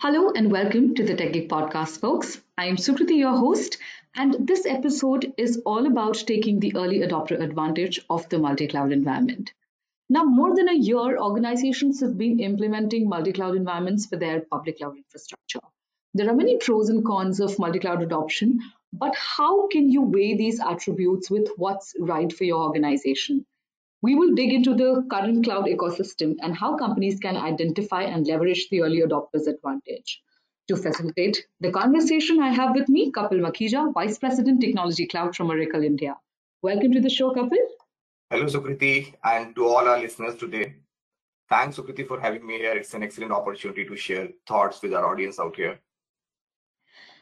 Hello and welcome to the Tech Geek Podcast, folks. I am Sukriti, your host, and this episode is all about taking the early adopter advantage of the multi cloud environment. Now, more than a year, organizations have been implementing multi cloud environments for their public cloud infrastructure. There are many pros and cons of multi cloud adoption, but how can you weigh these attributes with what's right for your organization? We will dig into the current cloud ecosystem and how companies can identify and leverage the early adopters advantage. To facilitate the conversation, I have with me Kapil Makhija, Vice President Technology Cloud from Oracle India. Welcome to the show, Kapil. Hello, Sukriti, and to all our listeners today. Thanks, Sukriti, for having me here. It's an excellent opportunity to share thoughts with our audience out here.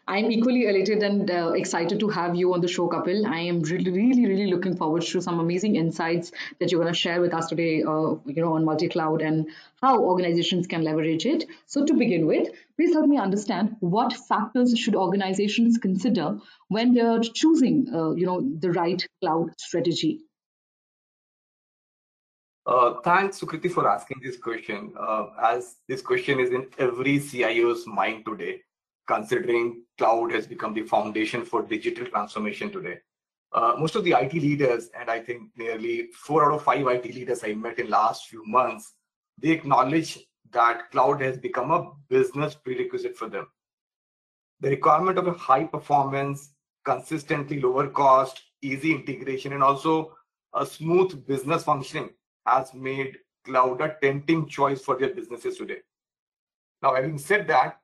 I'm equally elated and uh, excited to have you on the show, Kapil. I am really, really, really looking forward to some amazing insights that you're going to share with us today, uh, you know, on multi-cloud and how organizations can leverage it. So, to begin with, please help me understand what factors should organizations consider when they're choosing, uh, you know, the right cloud strategy. Uh, thanks, Sukriti, for asking this question. Uh, as this question is in every CIO's mind today, considering cloud has become the foundation for digital transformation today. Uh, most of the IT leaders, and I think nearly four out of five IT leaders I met in last few months, they acknowledge that cloud has become a business prerequisite for them. The requirement of a high performance, consistently lower cost, easy integration, and also a smooth business functioning has made cloud a tempting choice for their businesses today. Now, having said that,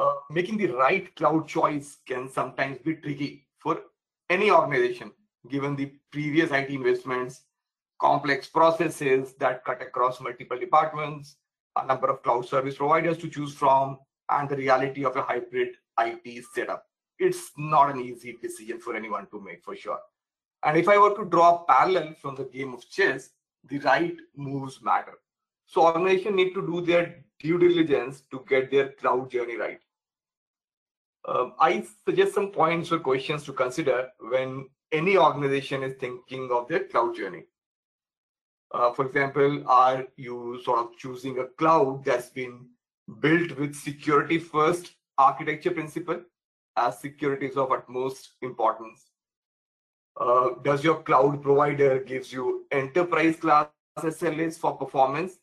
uh, making the right cloud choice can sometimes be tricky for any organization, given the previous IT investments, complex processes that cut across multiple departments, a number of cloud service providers to choose from, and the reality of a hybrid IT setup. It's not an easy decision for anyone to make for sure. And if I were to draw a parallel from the game of chess, the right moves matter. So organizations need to do their due diligence to get their cloud journey right. Um, I suggest some points or questions to consider when any organization is thinking of their cloud journey. Uh, for example, are you sort of choosing a cloud that's been built with security first architecture principle as security is of utmost importance? Uh, does your cloud provider gives you enterprise class SLAs for performance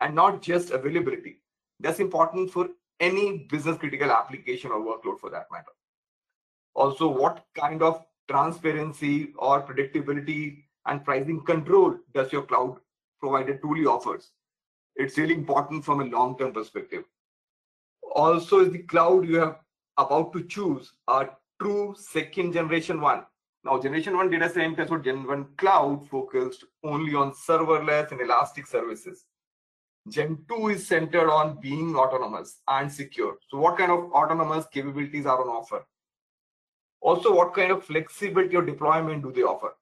and not just availability? That's important for any business critical application or workload for that matter. Also, what kind of transparency or predictability and pricing control does your cloud provider truly offers? It's really important from a long-term perspective. Also, is the cloud you have about to choose a true second generation one? Now, generation one data centers or Gen 1 cloud focused only on serverless and elastic services. Gen 2 is centered on being autonomous and secure. So what kind of autonomous capabilities are on offer? Also, what kind of flexibility or deployment do they offer?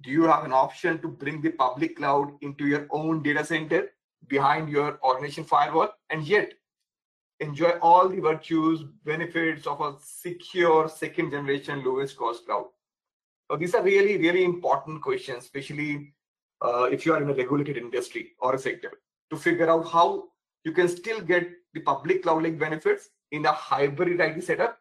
Do you have an option to bring the public cloud into your own data center behind your organization firewall and yet enjoy all the virtues, benefits of a secure second generation lowest cost cloud? So these are really, really important questions, especially uh, if you are in a regulated industry or a sector to figure out how you can still get the public cloud like benefits in a hybrid IT setup,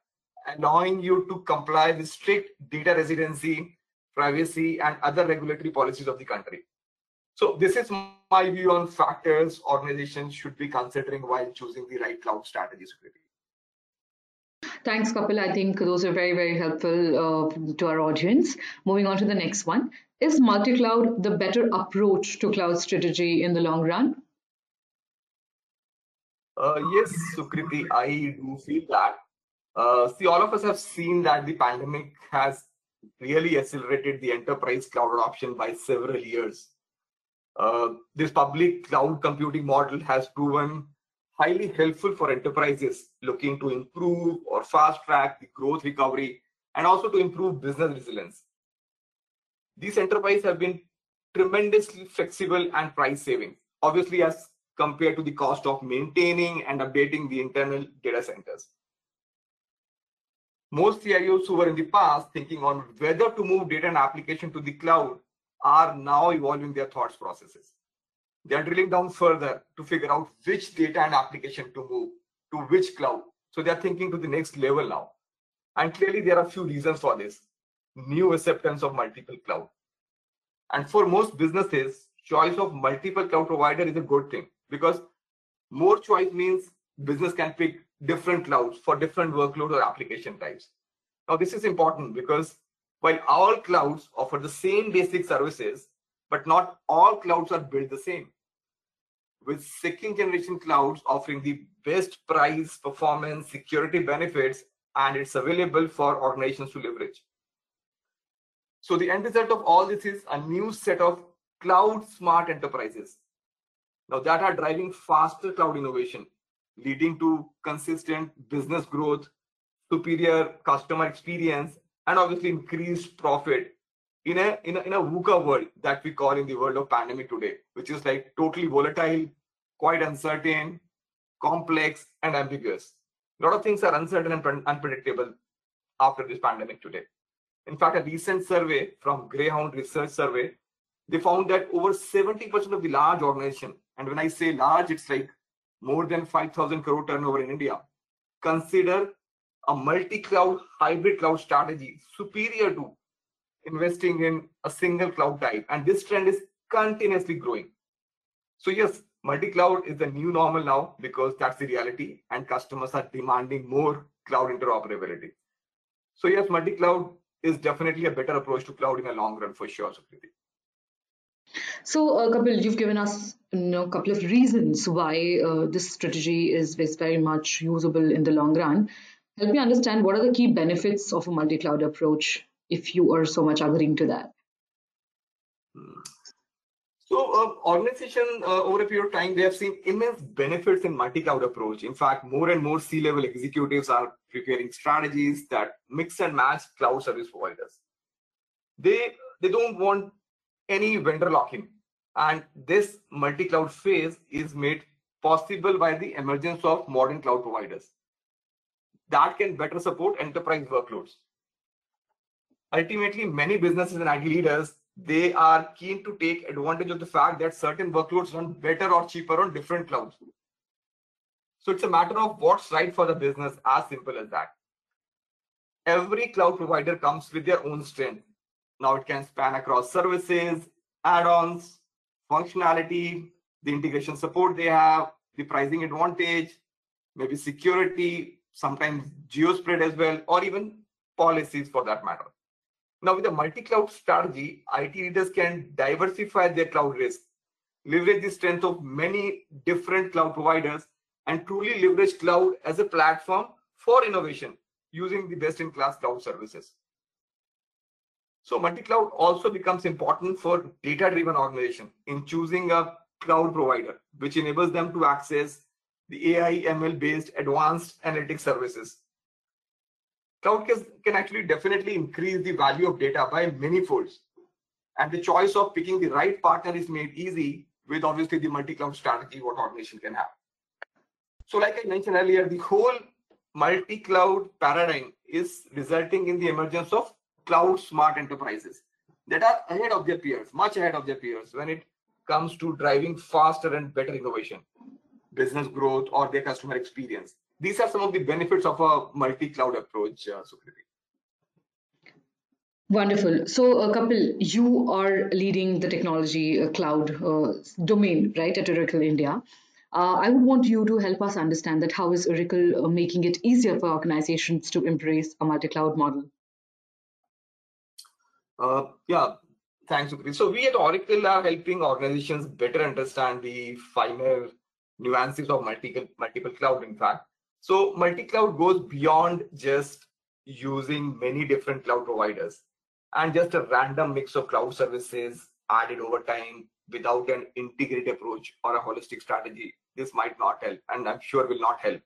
allowing you to comply with strict data residency, privacy, and other regulatory policies of the country. So this is my view on factors organizations should be considering while choosing the right cloud strategy security. Thanks, Kapil. I think those are very, very helpful uh, to our audience. Moving on to the next one. Is multi-cloud the better approach to cloud strategy in the long run? Uh, yes, Sukriti, I do feel that. Uh, see, all of us have seen that the pandemic has really accelerated the enterprise cloud adoption by several years. Uh, this public cloud computing model has proven highly helpful for enterprises looking to improve or fast track the growth recovery and also to improve business resilience. These enterprises have been tremendously flexible and price saving. Obviously, as compared to the cost of maintaining and updating the internal data centers. Most CIOs who were in the past thinking on whether to move data and application to the cloud are now evolving their thoughts processes. They are drilling down further to figure out which data and application to move to which cloud. So they're thinking to the next level now. And clearly there are a few reasons for this. New acceptance of multiple cloud. And for most businesses, choice of multiple cloud provider is a good thing because more choice means business can pick different clouds for different workload or application types. Now this is important because while all clouds offer the same basic services, but not all clouds are built the same. With second generation clouds offering the best price, performance, security benefits, and it's available for organizations to leverage. So the end result of all this is a new set of cloud smart enterprises. Now that are driving faster cloud innovation, leading to consistent business growth, superior customer experience, and obviously increased profit in a in a in a VUCA world that we call in the world of pandemic today, which is like totally volatile, quite uncertain, complex, and ambiguous. A lot of things are uncertain and unpredictable after this pandemic today. In fact, a recent survey from Greyhound Research Survey, they found that over 70% of the large organization, and when I say large, it's like more than 5,000 crore turnover in India, consider a multi-cloud hybrid cloud strategy superior to investing in a single cloud type. And this trend is continuously growing. So yes, multi-cloud is the new normal now because that's the reality and customers are demanding more cloud interoperability. So yes, multi-cloud is definitely a better approach to cloud in the long run for sure, Sukriti. So, uh, Kapil, you've given us you know, a couple of reasons why uh, this strategy is, is very much usable in the long run. Help me understand what are the key benefits of a multi-cloud approach if you are so much agreeing to that. So uh, organization uh, over a period of time, they have seen immense benefits in multi-cloud approach. In fact, more and more C-level executives are preparing strategies that mix and match cloud service providers. They, they don't want any vendor lock-in. And this multi-cloud phase is made possible by the emergence of modern cloud providers that can better support enterprise workloads. Ultimately, many businesses and IT leaders, they are keen to take advantage of the fact that certain workloads run better or cheaper on different clouds. So it's a matter of what's right for the business, as simple as that. Every cloud provider comes with their own strength. Now it can span across services, add-ons, functionality, the integration support they have, the pricing advantage, maybe security, sometimes geospread as well, or even policies for that matter. Now, with a multi-cloud strategy, IT leaders can diversify their cloud risk, leverage the strength of many different cloud providers, and truly leverage cloud as a platform for innovation using the best-in-class cloud services. So multi-cloud also becomes important for data-driven organization in choosing a cloud provider, which enables them to access the AI ML based advanced analytics services. Cloud can actually definitely increase the value of data by many folds. And the choice of picking the right partner is made easy with obviously the multi-cloud strategy what organization can have. So like I mentioned earlier, the whole multi-cloud paradigm is resulting in the emergence of cloud smart enterprises that are ahead of their peers, much ahead of their peers when it comes to driving faster and better innovation business growth or their customer experience. These are some of the benefits of a multi-cloud approach, uh, Sukriti. Wonderful. So, uh, Kapil, you are leading the technology uh, cloud uh, domain, right, at Oracle India. Uh, I would want you to help us understand that how is Oracle uh, making it easier for organizations to embrace a multi-cloud model? Uh, yeah, thanks, Sukriti. So we at Oracle are helping organizations better understand the finer nuances of multiple multiple cloud in fact. So multi-cloud goes beyond just using many different cloud providers. And just a random mix of cloud services added over time without an integrated approach or a holistic strategy this might not help and i'm sure will not help.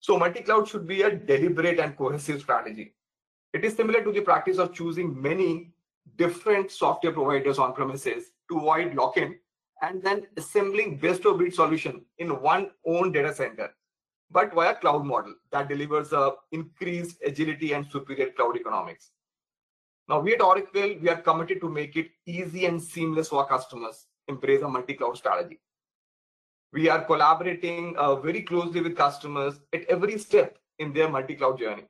So multi-cloud should be a deliberate and cohesive strategy it is similar to the practice of choosing many different software providers on premises to avoid lock-in and then assembling best of breed solution in one own data center, but via cloud model that delivers a increased agility and superior cloud economics. Now we at Oracle, we are committed to make it easy and seamless for customers embrace a multi-cloud strategy. We are collaborating uh, very closely with customers at every step in their multi-cloud journey.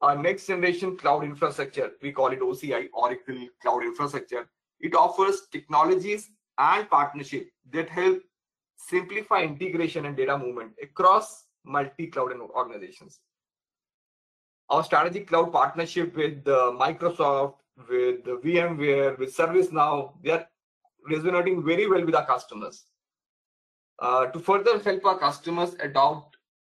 Our next generation cloud infrastructure, we call it OCI, Oracle Cloud Infrastructure. It offers technologies and partnership that help simplify integration and data movement across multi-cloud organizations. Our strategic cloud partnership with uh, Microsoft, with VMware, with ServiceNow, they are resonating very well with our customers. Uh, to further help our customers adopt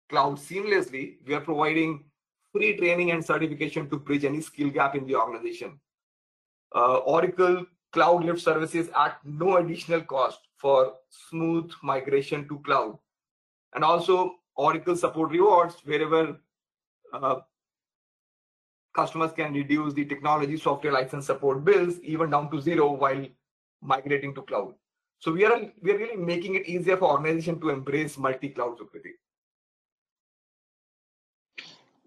cloud seamlessly, we are providing free training and certification to bridge any skill gap in the organization. Uh, Oracle Cloud Lift services at no additional cost for smooth migration to cloud. And also Oracle support rewards wherever uh, customers can reduce the technology software license support bills even down to zero while migrating to cloud. So we are we are really making it easier for organization to embrace multi-cloud security.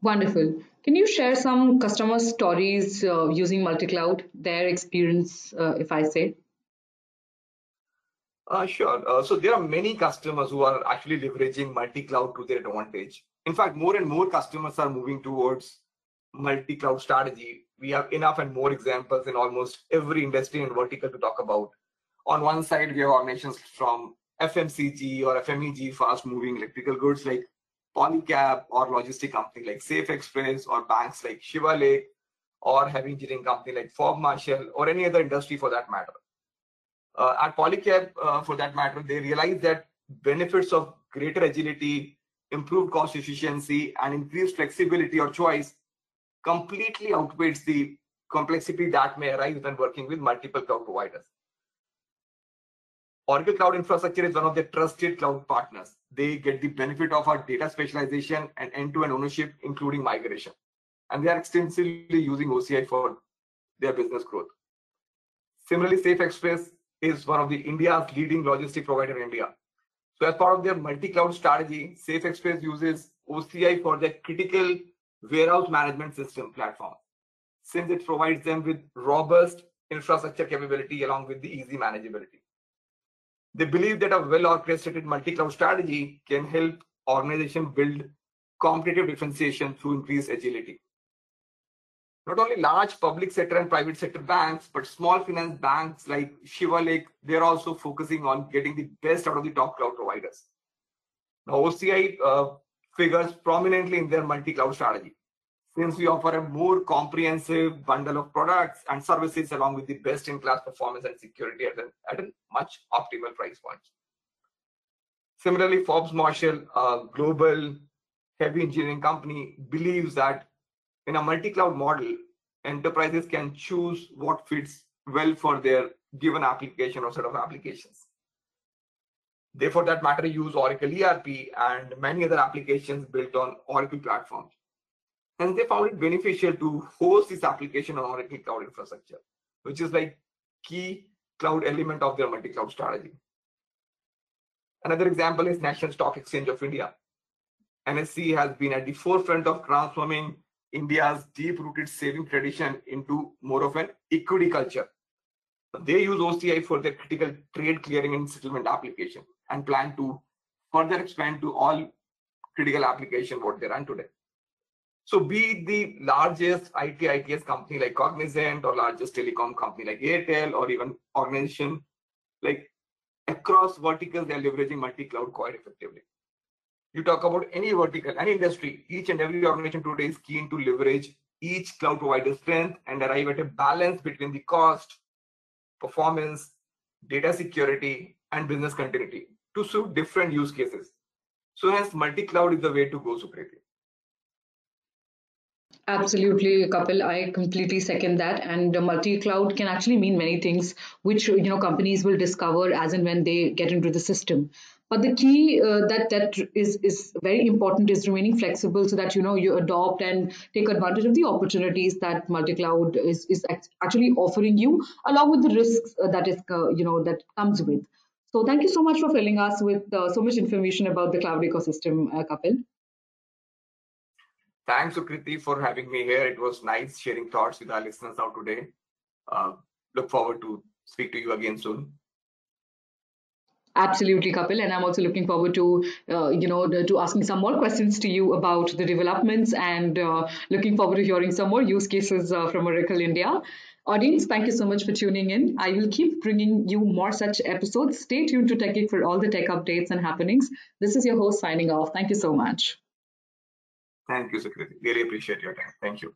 Wonderful. Can you share some customer stories uh, using multi-cloud, their experience, uh, if I say? Uh, sure. Uh, so there are many customers who are actually leveraging multi-cloud to their advantage. In fact, more and more customers are moving towards multi-cloud strategy. We have enough and more examples in almost every industry and vertical to talk about. On one side, we have organizations from FMCG or FMEG, fast-moving electrical goods like Polycab or logistic company like Safexpress or banks like Shivalik or heavy engineering company like Forbes Marshall or any other industry for that matter. Uh, at Polycab, uh, for that matter, they realized that benefits of greater agility, improved cost efficiency, and increased flexibility or choice completely outweighs the complexity that may arise when working with multiple cloud providers. Oracle Cloud Infrastructure is one of their trusted cloud partners. They get the benefit of our data specialization and end-to-end ownership, including migration. And they are extensively using OCI for their business growth. Similarly, Safexpress is one of the India's leading logistic provider in India. So as part of their multi-cloud strategy, Safexpress uses OCI for their critical warehouse management system platform, since it provides them with robust infrastructure capability along with the easy manageability. They believe that a well-orchestrated multi-cloud strategy can help organizations build competitive differentiation through increased agility. Not only large public sector and private sector banks, but small finance banks like Shivalik, they're also focusing on getting the best out of the top cloud providers. Now, OCI uh, figures prominently in their multi-cloud strategy since we offer a more comprehensive bundle of products and services along with the best-in-class performance and security at a, at a much optimal price point. Similarly, Forbes Marshall, a global heavy engineering company, believes that in a multi-cloud model, enterprises can choose what fits well for their given application or set of applications. They, for that matter, use Oracle ERP and many other applications built on Oracle platforms and they found it beneficial to host this application on Oracle Cloud Infrastructure, which is like key cloud element of their multi-cloud strategy. Another example is National Stock Exchange of India. NSE has been at the forefront of transforming India's deep-rooted saving tradition into more of an equity culture. They use OCI for their critical trade clearing and settlement application and plan to further expand to all critical application what they run today. So be the largest IT ITS company like Cognizant or largest telecom company like Airtel or even organization like across verticals, they're leveraging multi-cloud quite effectively. You talk about any vertical, any industry, each and every organization today is keen to leverage each cloud provider's strength and arrive at a balance between the cost, performance, data security, and business continuity to suit different use cases. So hence multi-cloud is the way to go, Sukriti. Absolutely, Kapil. I completely second that. And multi-cloud can actually mean many things, which you know companies will discover as and when they get into the system. But the key uh, that that is is very important is remaining flexible, so that you know you adopt and take advantage of the opportunities that multi-cloud is is actually offering you, along with the risks uh, that is uh, you know that comes with. So thank you so much for filling us with uh, so much information about the cloud ecosystem, uh, Kapil. Thanks, Sukriti, for having me here. It was nice sharing thoughts with our listeners out today. Uh, look forward to speak to you again soon. Absolutely, Kapil, and I'm also looking forward to uh, you know to asking some more questions to you about the developments and uh, looking forward to hearing some more use cases uh, from Oracle India. Audience, thank you so much for tuning in. I will keep bringing you more such episodes. Stay tuned to TechGeek for all the tech updates and happenings. This is your host signing off. Thank you so much. Thank you, Sukriti. Really appreciate your time. Thank you.